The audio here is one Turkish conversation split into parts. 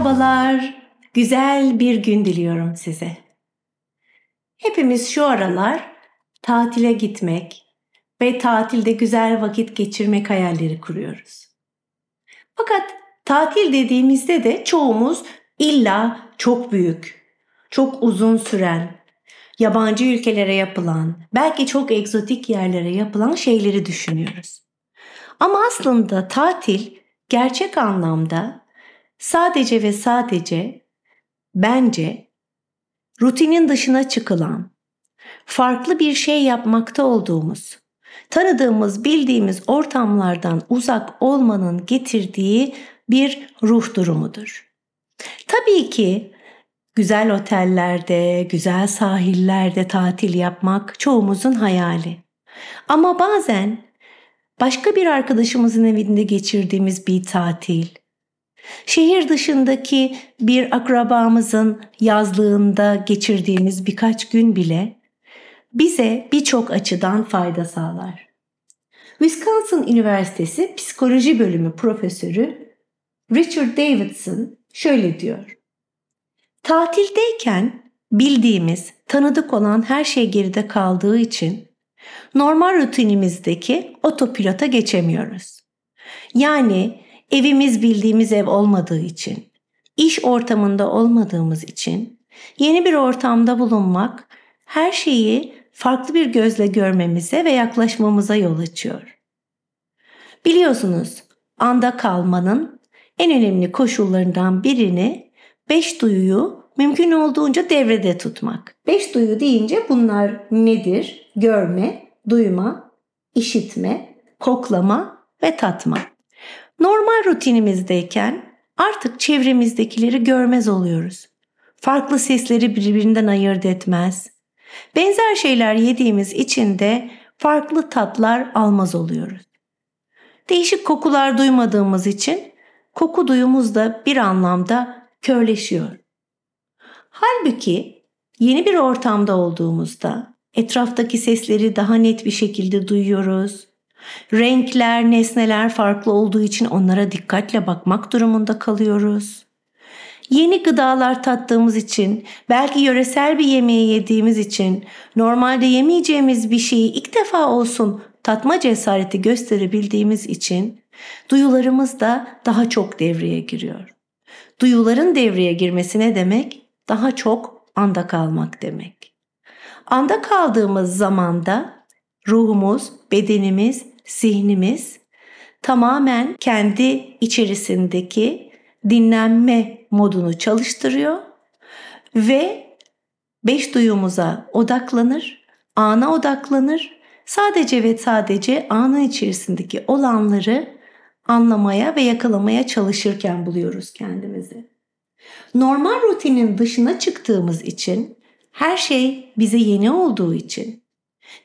Merhabalar, güzel bir gün diliyorum size. Hepimiz şu aralar tatile gitmek ve tatilde güzel vakit geçirmek hayalleri kuruyoruz. Fakat tatil dediğimizde de çoğumuz illa çok büyük, çok uzun süren, yabancı ülkelere yapılan, belki çok egzotik yerlere yapılan şeyleri düşünüyoruz. Ama aslında tatil gerçek anlamda sadece ve sadece bence rutinin dışına çıkılan, farklı bir şey yapmakta olduğumuz, tanıdığımız, bildiğimiz ortamlardan uzak olmanın getirdiği bir ruh durumudur. Tabii ki güzel otellerde, güzel sahillerde tatil yapmak çoğumuzun hayali. Ama bazen başka bir arkadaşımızın evinde geçirdiğimiz bir tatil, şehir dışındaki bir akrabamızın yazlığında geçirdiğimiz birkaç gün bile bize birçok açıdan fayda sağlar. Wisconsin Üniversitesi Psikoloji Bölümü Profesörü Richard Davidson şöyle diyor. Tatildeyken bildiğimiz, tanıdık olan her şey geride kaldığı için normal rutinimizdeki otopilota geçemiyoruz. Yani evimiz bildiğimiz ev olmadığı için, iş ortamında olmadığımız için yeni bir ortamda bulunmak her şeyi farklı bir gözle görmemize ve yaklaşmamıza yol açıyor. Biliyorsunuz, anda kalmanın en önemli koşullarından birini beş duyuyu mümkün olduğunca devrede tutmak. Beş duyu deyince bunlar nedir? Görme, duyma, işitme, koklama ve tatma. Normal rutinimizdeyken artık çevremizdekileri görmez oluyoruz. Farklı sesleri birbirinden ayırt etmez. Benzer şeyler yediğimiz için de farklı tatlar almaz oluyoruz. Değişik kokular duymadığımız için koku duyumuz da bir anlamda körleşiyor. Halbuki yeni bir ortamda olduğumuzda etraftaki sesleri daha net bir şekilde duyuyoruz. Renkler, nesneler farklı olduğu için onlara dikkatle bakmak durumunda kalıyoruz. Yeni gıdalar tattığımız için, belki yöresel bir yemeği yediğimiz için, normalde yemeyeceğimiz bir şeyi ilk defa olsun tatma cesareti gösterebildiğimiz için duyularımız da daha çok devreye giriyor. Duyuların devreye girmesi ne demek? Daha çok anda kalmak demek. Anda kaldığımız zamanda ruhumuz, bedenimiz, zihnimiz tamamen kendi içerisindeki dinlenme modunu çalıştırıyor ve beş duyumuza odaklanır, ana odaklanır. Sadece ve sadece anın içerisindeki olanları anlamaya ve yakalamaya çalışırken buluyoruz kendimizi. Normal rutinin dışına çıktığımız için her şey bize yeni olduğu için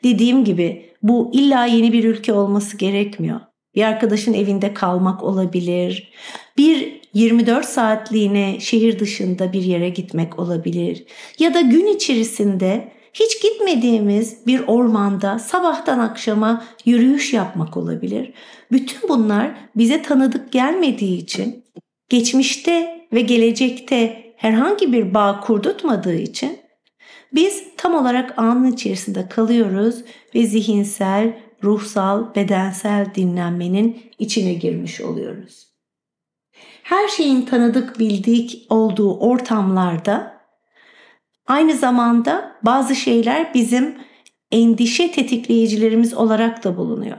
dediğim gibi bu illa yeni bir ülke olması gerekmiyor. Bir arkadaşın evinde kalmak olabilir. Bir 24 saatliğine şehir dışında bir yere gitmek olabilir. Ya da gün içerisinde hiç gitmediğimiz bir ormanda sabahtan akşama yürüyüş yapmak olabilir. Bütün bunlar bize tanıdık gelmediği için geçmişte ve gelecekte herhangi bir bağ kurdurtmadığı için biz tam olarak anın içerisinde kalıyoruz ve zihinsel, ruhsal, bedensel dinlenmenin içine girmiş oluyoruz. Her şeyin tanıdık bildik olduğu ortamlarda aynı zamanda bazı şeyler bizim endişe tetikleyicilerimiz olarak da bulunuyor.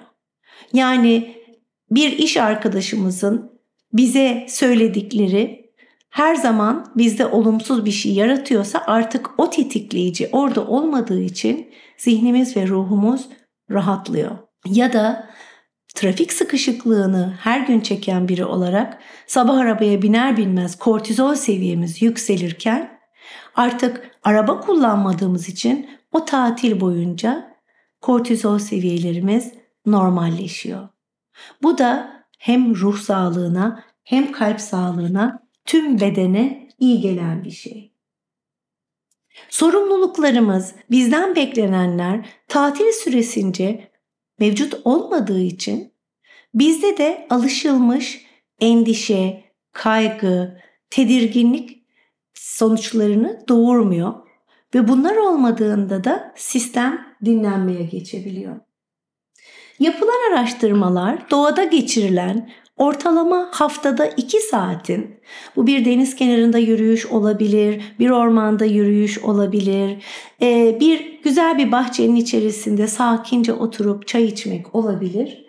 Yani bir iş arkadaşımızın bize söyledikleri her zaman bizde olumsuz bir şey yaratıyorsa artık o tetikleyici orada olmadığı için zihnimiz ve ruhumuz rahatlıyor. Ya da trafik sıkışıklığını her gün çeken biri olarak sabah arabaya biner binmez kortizol seviyemiz yükselirken artık araba kullanmadığımız için o tatil boyunca kortizol seviyelerimiz normalleşiyor. Bu da hem ruh sağlığına hem kalp sağlığına tüm bedene iyi gelen bir şey. Sorumluluklarımız, bizden beklenenler tatil süresince mevcut olmadığı için bizde de alışılmış endişe, kaygı, tedirginlik sonuçlarını doğurmuyor ve bunlar olmadığında da sistem dinlenmeye geçebiliyor. Yapılan araştırmalar doğada geçirilen ortalama haftada 2 saatin bu bir deniz kenarında yürüyüş olabilir, bir ormanda yürüyüş olabilir, e, bir güzel bir bahçenin içerisinde sakince oturup çay içmek olabilir.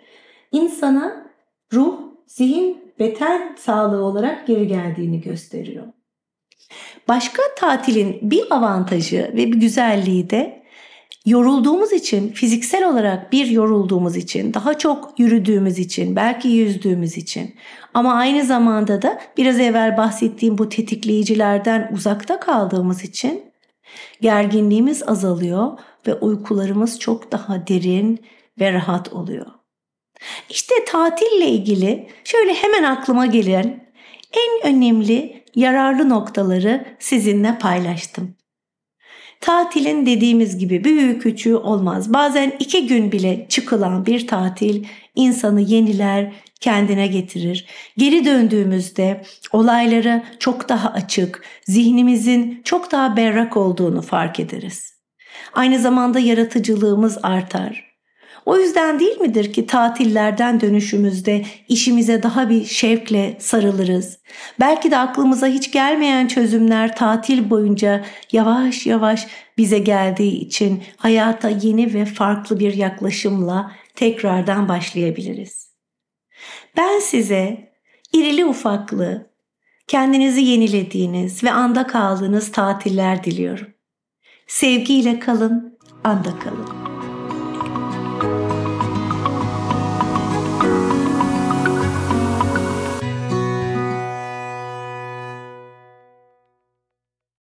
İnsana ruh, zihin beten sağlığı olarak geri geldiğini gösteriyor. Başka tatilin bir avantajı ve bir güzelliği de yorulduğumuz için, fiziksel olarak bir yorulduğumuz için, daha çok yürüdüğümüz için, belki yüzdüğümüz için ama aynı zamanda da biraz evvel bahsettiğim bu tetikleyicilerden uzakta kaldığımız için gerginliğimiz azalıyor ve uykularımız çok daha derin ve rahat oluyor. İşte tatille ilgili şöyle hemen aklıma gelen en önemli yararlı noktaları sizinle paylaştım. Tatilin dediğimiz gibi büyüğü küçüğü olmaz. Bazen iki gün bile çıkılan bir tatil insanı yeniler, kendine getirir. Geri döndüğümüzde olaylara çok daha açık, zihnimizin çok daha berrak olduğunu fark ederiz. Aynı zamanda yaratıcılığımız artar. O yüzden değil midir ki tatillerden dönüşümüzde işimize daha bir şevkle sarılırız. Belki de aklımıza hiç gelmeyen çözümler tatil boyunca yavaş yavaş bize geldiği için hayata yeni ve farklı bir yaklaşımla tekrardan başlayabiliriz. Ben size irili ufaklı, kendinizi yenilediğiniz ve anda kaldığınız tatiller diliyorum. Sevgiyle kalın, anda kalın.